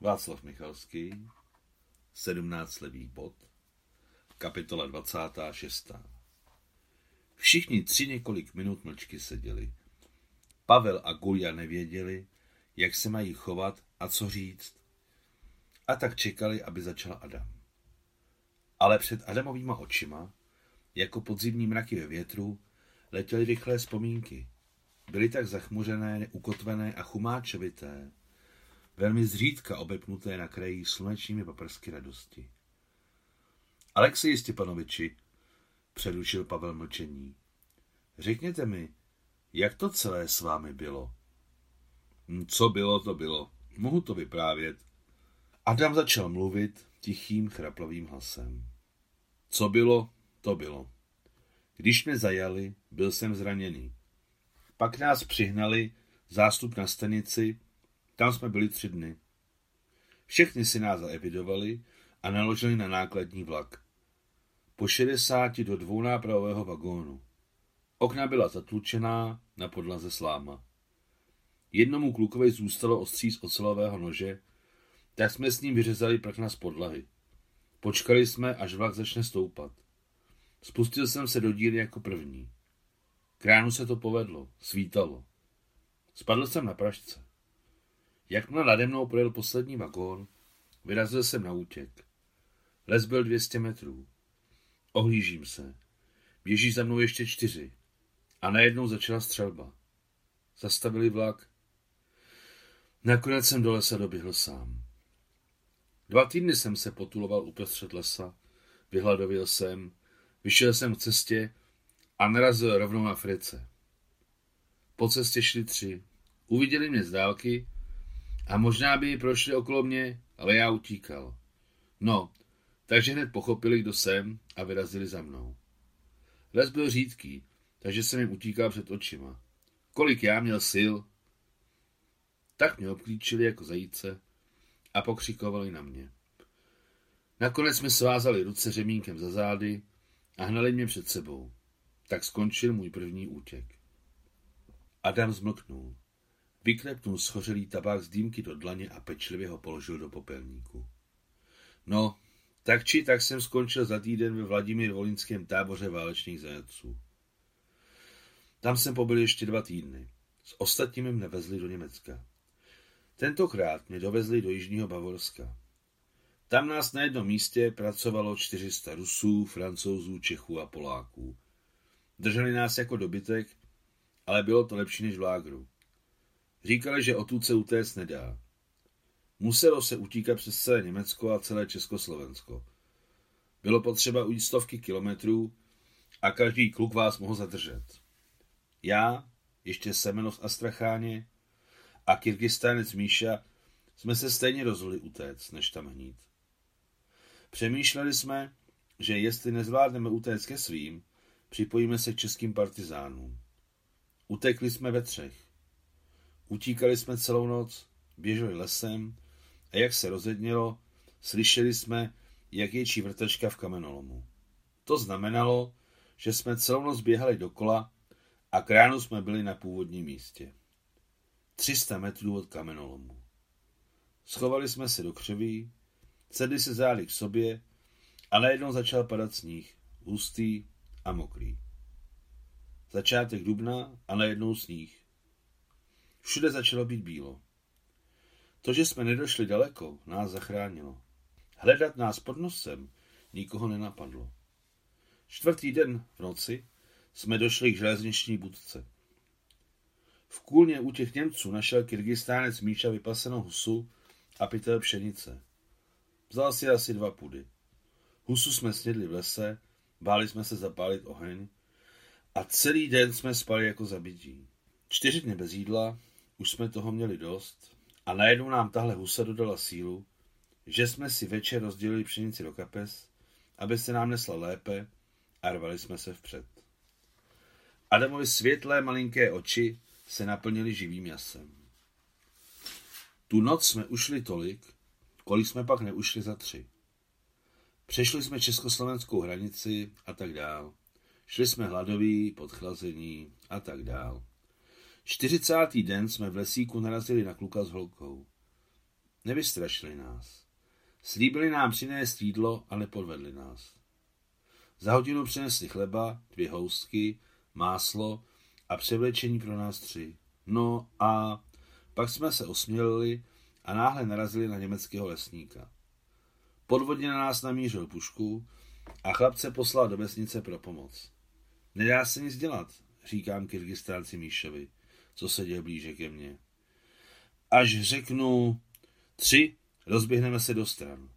Václav Michalský, 17 levý bod, kapitola 26. Všichni tři několik minut mlčky seděli. Pavel a Gulia nevěděli, jak se mají chovat a co říct. A tak čekali, aby začal Adam. Ale před Adamovýma očima, jako podzimní mraky ve větru, letěly rychlé vzpomínky. Byly tak zachmuřené, neukotvené a chumáčovité, velmi zřídka obepnuté na kraji slunečními paprsky radosti. Alexej Stěpanoviči, přerušil Pavel mlčení, řekněte mi, jak to celé s vámi bylo? Hm, co bylo, to bylo. Mohu to vyprávět. Adam začal mluvit tichým, chraplavým hlasem. Co bylo, to bylo. Když mě zajali, byl jsem zraněný. Pak nás přihnali zástup na stanici tam jsme byli tři dny. Všechny si nás zaevidovali a naložili na nákladní vlak. Po 60 do dvounápravového vagónu. Okna byla zatlučená, na podlaze sláma. Jednomu klukovi zůstalo ostří z ocelového nože, tak jsme s ním vyřezali prkna z podlahy. Počkali jsme, až vlak začne stoupat. Spustil jsem se do díry jako první. Kránu se to povedlo, svítalo. Spadl jsem na pražce. Jakmile nade mnou projel poslední vagón, vyrazil jsem na útěk. Les byl 200 metrů. Ohlížím se. Běží za mnou ještě čtyři. A najednou začala střelba. Zastavili vlak. Nakonec jsem do lesa doběhl sám. Dva týdny jsem se potuloval uprostřed lesa, vyhladovil jsem, vyšel jsem k cestě a narazil rovnou na Frice. Po cestě šli tři. Uviděli mě z dálky a možná by prošli okolo mě, ale já utíkal. No, takže hned pochopili, kdo jsem a vyrazili za mnou. Les byl řídký, takže jsem jim utíkal před očima. Kolik já měl sil? Tak mě obklíčili jako zajíce a pokřikovali na mě. Nakonec jsme svázali ruce řemínkem za zády a hnali mě před sebou. Tak skončil můj první útěk. Adam zmlknul. Vyklepnul schořelý tabák z dýmky do dlaně a pečlivě ho položil do popelníku. No, tak či tak jsem skončil za týden ve Vladimír Volinském táboře válečných zajatců. Tam jsem pobyl ještě dva týdny. S ostatními mne vezli do Německa. Tentokrát mě dovezli do Jižního Bavorska. Tam nás na jednom místě pracovalo 400 Rusů, Francouzů, Čechů a Poláků. Drželi nás jako dobytek, ale bylo to lepší než v lágru. Říkali, že odtud se utéct nedá. Muselo se utíkat přes celé Německo a celé Československo. Bylo potřeba ujít stovky kilometrů a každý kluk vás mohl zadržet. Já, ještě Semenov Astracháně a Kyrgyzstánec Míša jsme se stejně rozhodli utéct, než tam hnít. Přemýšleli jsme, že jestli nezvládneme utéct ke svým, připojíme se k českým partizánům. Utekli jsme ve třech. Utíkali jsme celou noc, běželi lesem a jak se rozednělo, slyšeli jsme, jak ječí vrtačka v kamenolomu. To znamenalo, že jsme celou noc běhali dokola a k ránu jsme byli na původním místě. 300 metrů od kamenolomu. Schovali jsme se do křoví, sedli se zády k sobě a najednou začal padat sníh, hustý a mokrý. Začátek dubna a najednou sníh. Všude začalo být bílo. To, že jsme nedošli daleko, nás zachránilo. Hledat nás pod nosem nikoho nenapadlo. Čtvrtý den v noci jsme došli k železniční budce. V kůlně u těch Němců našel kyrgyzstánec Míša vypasenou husu a pytel pšenice. Vzal si asi dva pudy. Husu jsme snědli v lese, báli jsme se zapálit oheň a celý den jsme spali jako zabití. Čtyři dny bez jídla, už jsme toho měli dost a najednou nám tahle husa dodala sílu, že jsme si večer rozdělili pšenici do kapes, aby se nám nesla lépe a rvali jsme se vpřed. Adamovi světlé malinké oči se naplnily živým jasem. Tu noc jsme ušli tolik, kolik jsme pak neušli za tři. Přešli jsme československou hranici a tak dál. Šli jsme hladoví, podchlazení a tak dál. Čtyřicátý den jsme v lesíku narazili na kluka s holkou. Nevystrašili nás. Slíbili nám přinést jídlo a nepodvedli nás. Za hodinu přinesli chleba, dvě houstky, máslo a převlečení pro nás tři. No a pak jsme se osmělili a náhle narazili na německého lesníka. Podvodně na nás namířil pušku a chlapce poslal do vesnice pro pomoc. Nedá se nic dělat, říkám kyrgyzstánci Míšovi, co se děje blíže ke mně. Až řeknu tři, rozběhneme se do stran.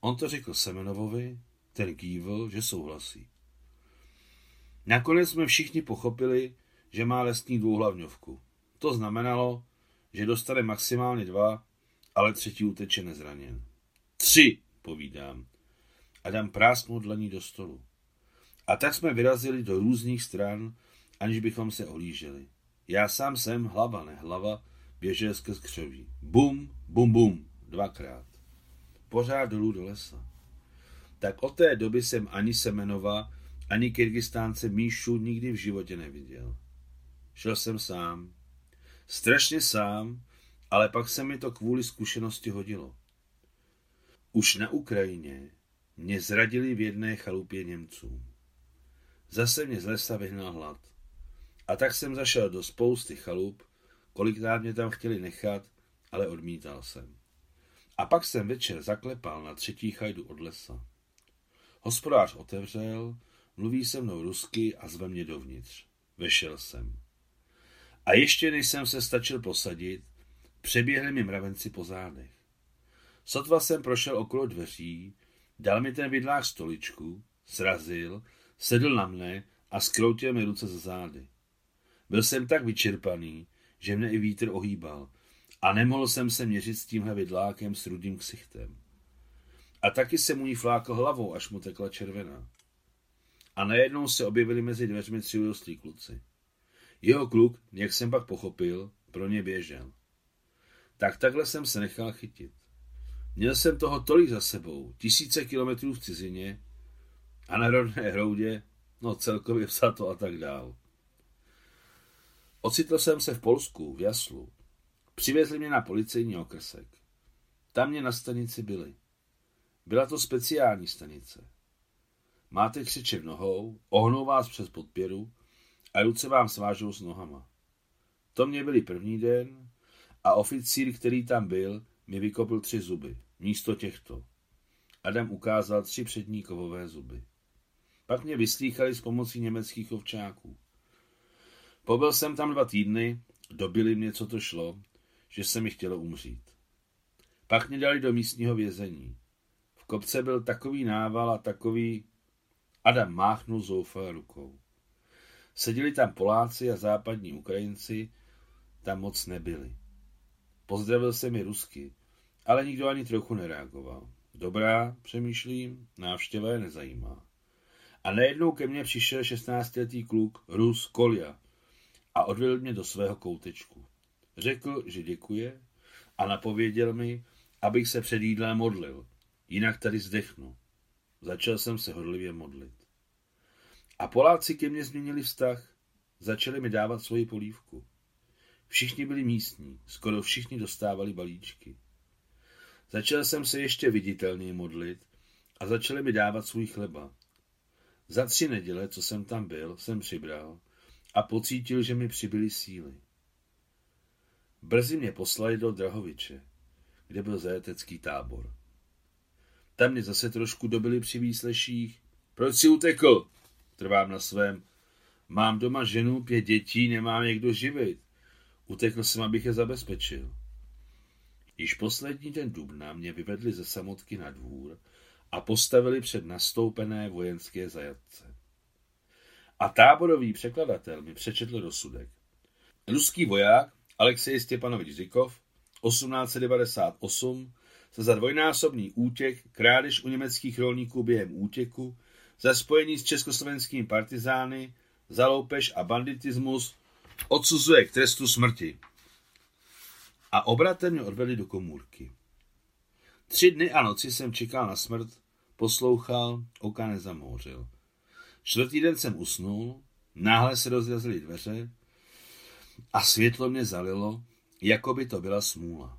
On to řekl Semenovovi, ten kývl, že souhlasí. Nakonec jsme všichni pochopili, že má lesní dvouhlavňovku. To znamenalo, že dostane maximálně dva, ale třetí uteče nezraněn. Tři, povídám. A dám prásnou dlaní do stolu. A tak jsme vyrazili do různých stran, aniž bychom se ohlíželi. Já sám jsem, hlava ne hlava, běžel skrz křoví. Bum, bum, bum, dvakrát. Pořád dolů do lesa. Tak od té doby jsem ani Semenova, ani Kyrgyzstánce Míšu nikdy v životě neviděl. Šel jsem sám. Strašně sám, ale pak se mi to kvůli zkušenosti hodilo. Už na Ukrajině mě zradili v jedné chalupě Němců. Zase mě z lesa vyhnal hlad. A tak jsem zašel do spousty chalup, kolikrát mě tam chtěli nechat, ale odmítal jsem. A pak jsem večer zaklepal na třetí chajdu od lesa. Hospodář otevřel, mluví se mnou rusky a zve mě dovnitř. Vešel jsem. A ještě než jsem se stačil posadit, přeběhli mi mravenci po zádech. Sotva jsem prošel okolo dveří, dal mi ten vidlák stoličku, srazil, sedl na mne a skroutil mi ruce za zády. Byl jsem tak vyčerpaný, že mne i vítr ohýbal a nemohl jsem se měřit s tímhle vidlákem s rudým ksichtem. A taky se mu ní flákl hlavou, až mu tekla červená. A najednou se objevili mezi dveřmi tři urostlí kluci. Jeho kluk, jak jsem pak pochopil, pro ně běžel. Tak takhle jsem se nechal chytit. Měl jsem toho tolik za sebou, tisíce kilometrů v cizině a na rodné hroudě, no celkově vzato a tak dál. Ocitl jsem se v Polsku, v Jaslu. Přivezli mě na policejní okrsek. Tam mě na stanici byli. Byla to speciální stanice. Máte křiče v nohou, ohnou vás přes podpěru a ruce vám svážou s nohama. To mě byli první den a oficír, který tam byl, mi vykopl tři zuby, místo těchto. Adam ukázal tři přední kovové zuby. Pak mě vyslýchali s pomocí německých ovčáků. Pobyl jsem tam dva týdny, dobili mě, co to šlo, že se mi chtělo umřít. Pak mě dali do místního vězení. V kopce byl takový nával a takový... Adam máchnul zoufal rukou. Seděli tam Poláci a západní Ukrajinci, tam moc nebyli. Pozdravil se mi rusky, ale nikdo ani trochu nereagoval. Dobrá, přemýšlím, návštěva je nezajímá. A najednou ke mně přišel 16-letý kluk, Rus Kolja, a odvedl mě do svého koutečku. Řekl, že děkuje a napověděl mi, abych se před jídlem modlil, jinak tady zdechnu. Začal jsem se hodlivě modlit. A Poláci ke mně změnili vztah, začali mi dávat svoji polívku. Všichni byli místní, skoro všichni dostávali balíčky. Začal jsem se ještě viditelněji modlit a začali mi dávat svůj chleba. Za tři neděle, co jsem tam byl, jsem přibral a pocítil, že mi přibyly síly. Brzy mě poslali do Drahoviče, kde byl zajatecký tábor. Tam mě zase trošku dobili při výsleších. Proč si utekl? Trvám na svém. Mám doma ženu, pět dětí, nemám kdo živit. Utekl jsem, abych je zabezpečil. Již poslední den dubna mě vyvedli ze samotky na dvůr a postavili před nastoupené vojenské zajatce. A táborový překladatel mi přečetl rozsudek. Ruský voják Alexej Stěpanovič Zikov 1898 se za dvojnásobný útěk, krádež u německých rolníků během útěku, za spojení s československými partizány, za loupež a banditismus odsuzuje k trestu smrti. A obratem mě odvedli do komůrky. Tři dny a noci jsem čekal na smrt, poslouchal, oka nezamouřil. Čtvrtý den jsem usnul, náhle se rozjazily dveře a světlo mě zalilo, jako by to byla smůla.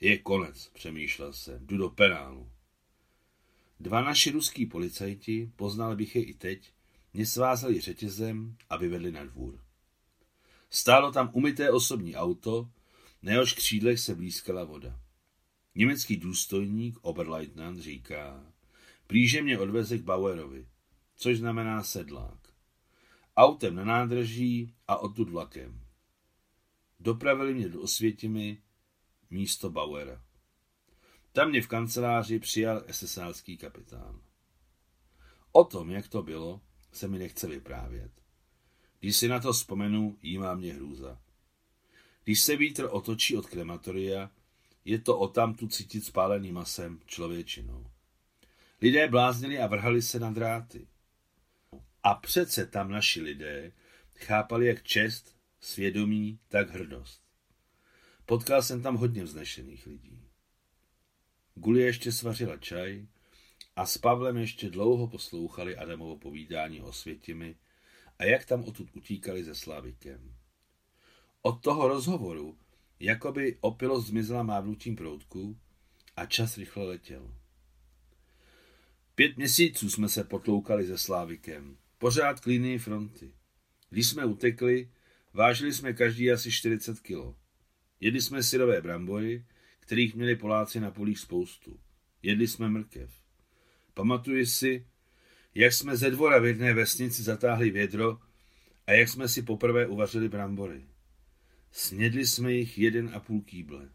Je konec, přemýšlel jsem, jdu do penálu. Dva naši ruský policajti, poznal bych je i teď, mě svázali řetězem a vyvedli na dvůr. Stálo tam umyté osobní auto, na jehož křídlech se blízkala voda. Německý důstojník, Oberleutnant, říká, plíže mě odveze k Bauerovi, což znamená sedlák. Autem na nádrží a odtud vlakem. Dopravili mě do Osvětimi místo Bauera. Tam mě v kanceláři přijal SSácký kapitán. O tom, jak to bylo, se mi nechce vyprávět. Když si na to vzpomenu, jí má mě hrůza. Když se vítr otočí od krematoria, je to o tamtu cítit spáleným masem člověčinou. Lidé bláznili a vrhali se na dráty. A přece tam naši lidé chápali jak čest, svědomí, tak hrdost. Potkal jsem tam hodně vznešených lidí. Gulie ještě svařila čaj a s Pavlem ještě dlouho poslouchali Adamovo povídání o Světimi a jak tam odtud utíkali se Slavikem. Od toho rozhovoru jakoby opilost zmizela mávnutím proutku a čas rychle letěl. Pět měsíců jsme se potloukali se Slávikem, pořád k linii fronty. Když jsme utekli, vážili jsme každý asi 40 kilo. Jedli jsme syrové brambory, kterých měli Poláci na polích spoustu. Jedli jsme mrkev. Pamatuji si, jak jsme ze dvora v jedné vesnici zatáhli vědro a jak jsme si poprvé uvařili brambory. Snědli jsme jich jeden a půl kýble.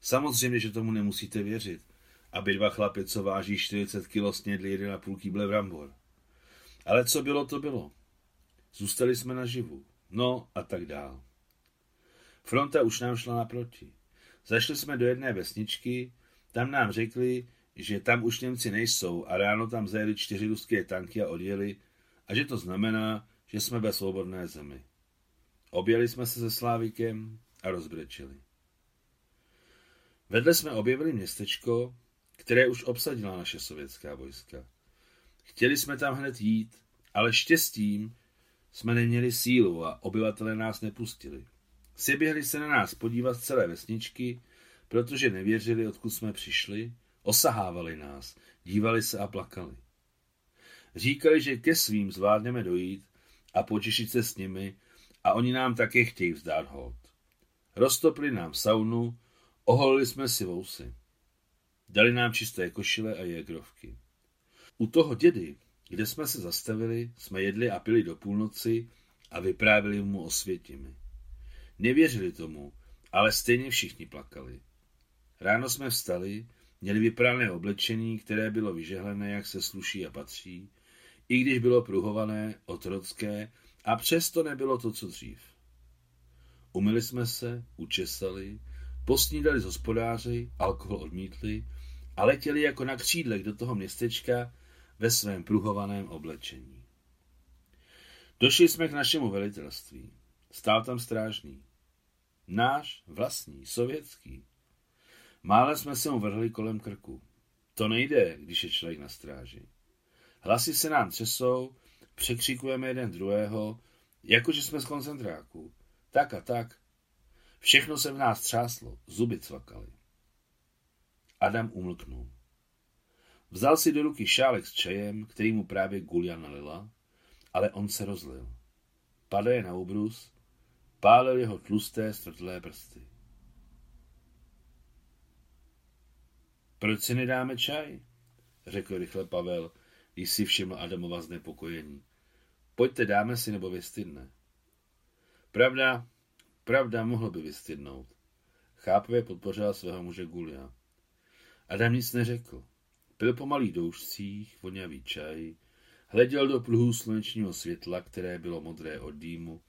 Samozřejmě, že tomu nemusíte věřit, aby dva chlapy, co váží 40 kilo, snědli jeden a půl kýble brambor. Ale co bylo, to bylo. Zůstali jsme naživu. No a tak dál. Fronta už nám šla naproti. Zašli jsme do jedné vesničky, tam nám řekli, že tam už Němci nejsou a ráno tam zajeli čtyři ruské tanky a odjeli a že to znamená, že jsme ve svobodné zemi. Objeli jsme se se Slávikem a rozbrečeli. Vedle jsme objevili městečko, které už obsadila naše sovětská vojska. Chtěli jsme tam hned jít, ale štěstím jsme neměli sílu a obyvatele nás nepustili. Seběhli se na nás podívat z celé vesničky, protože nevěřili, odkud jsme přišli, osahávali nás, dívali se a plakali. Říkali, že ke svým zvládneme dojít a potěšit se s nimi a oni nám také chtějí vzdát hold. Roztopili nám saunu, oholili jsme si vousy. Dali nám čisté košile a jegrovky. U toho dědy, kde jsme se zastavili, jsme jedli a pili do půlnoci a vyprávili mu o světimi. Nevěřili tomu, ale stejně všichni plakali. Ráno jsme vstali, měli vyprané oblečení, které bylo vyžehlené, jak se sluší a patří, i když bylo pruhované, otrocké a přesto nebylo to, co dřív. Umyli jsme se, učesali, posnídali z hospodáři, alkohol odmítli a letěli jako na křídlech do toho městečka ve svém pruhovaném oblečení. Došli jsme k našemu velitelství. Stál tam strážný. Náš, vlastní, sovětský. Mále jsme se mu vrhli kolem krku. To nejde, když je člověk na stráži. Hlasy se nám třesou, překřikujeme jeden druhého, jakože jsme z koncentráku. Tak a tak. Všechno se v nás třáslo, zuby cvakaly. Adam umlknul. Vzal si do ruky šálek s čajem, který mu právě Gulia nalila, ale on se rozlil. Padaje na ubrus, pálil jeho tlusté, strtlé prsty. Proč si nedáme čaj? řekl rychle Pavel, když si všiml Adamova znepokojení. Pojďte, dáme si, nebo vystydne. Pravda, pravda, mohl by vystydnout. Chápavě podpořila svého muže Gulia. Adam nic neřekl. Pil po malých doušcích, vonavý čaj, hleděl do pluhů slunečního světla, které bylo modré od dýmu,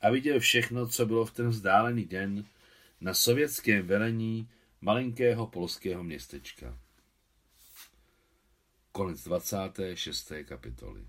a viděl všechno, co bylo v ten vzdálený den na sovětském velení malinkého polského městečka. Konec 26. kapitoly.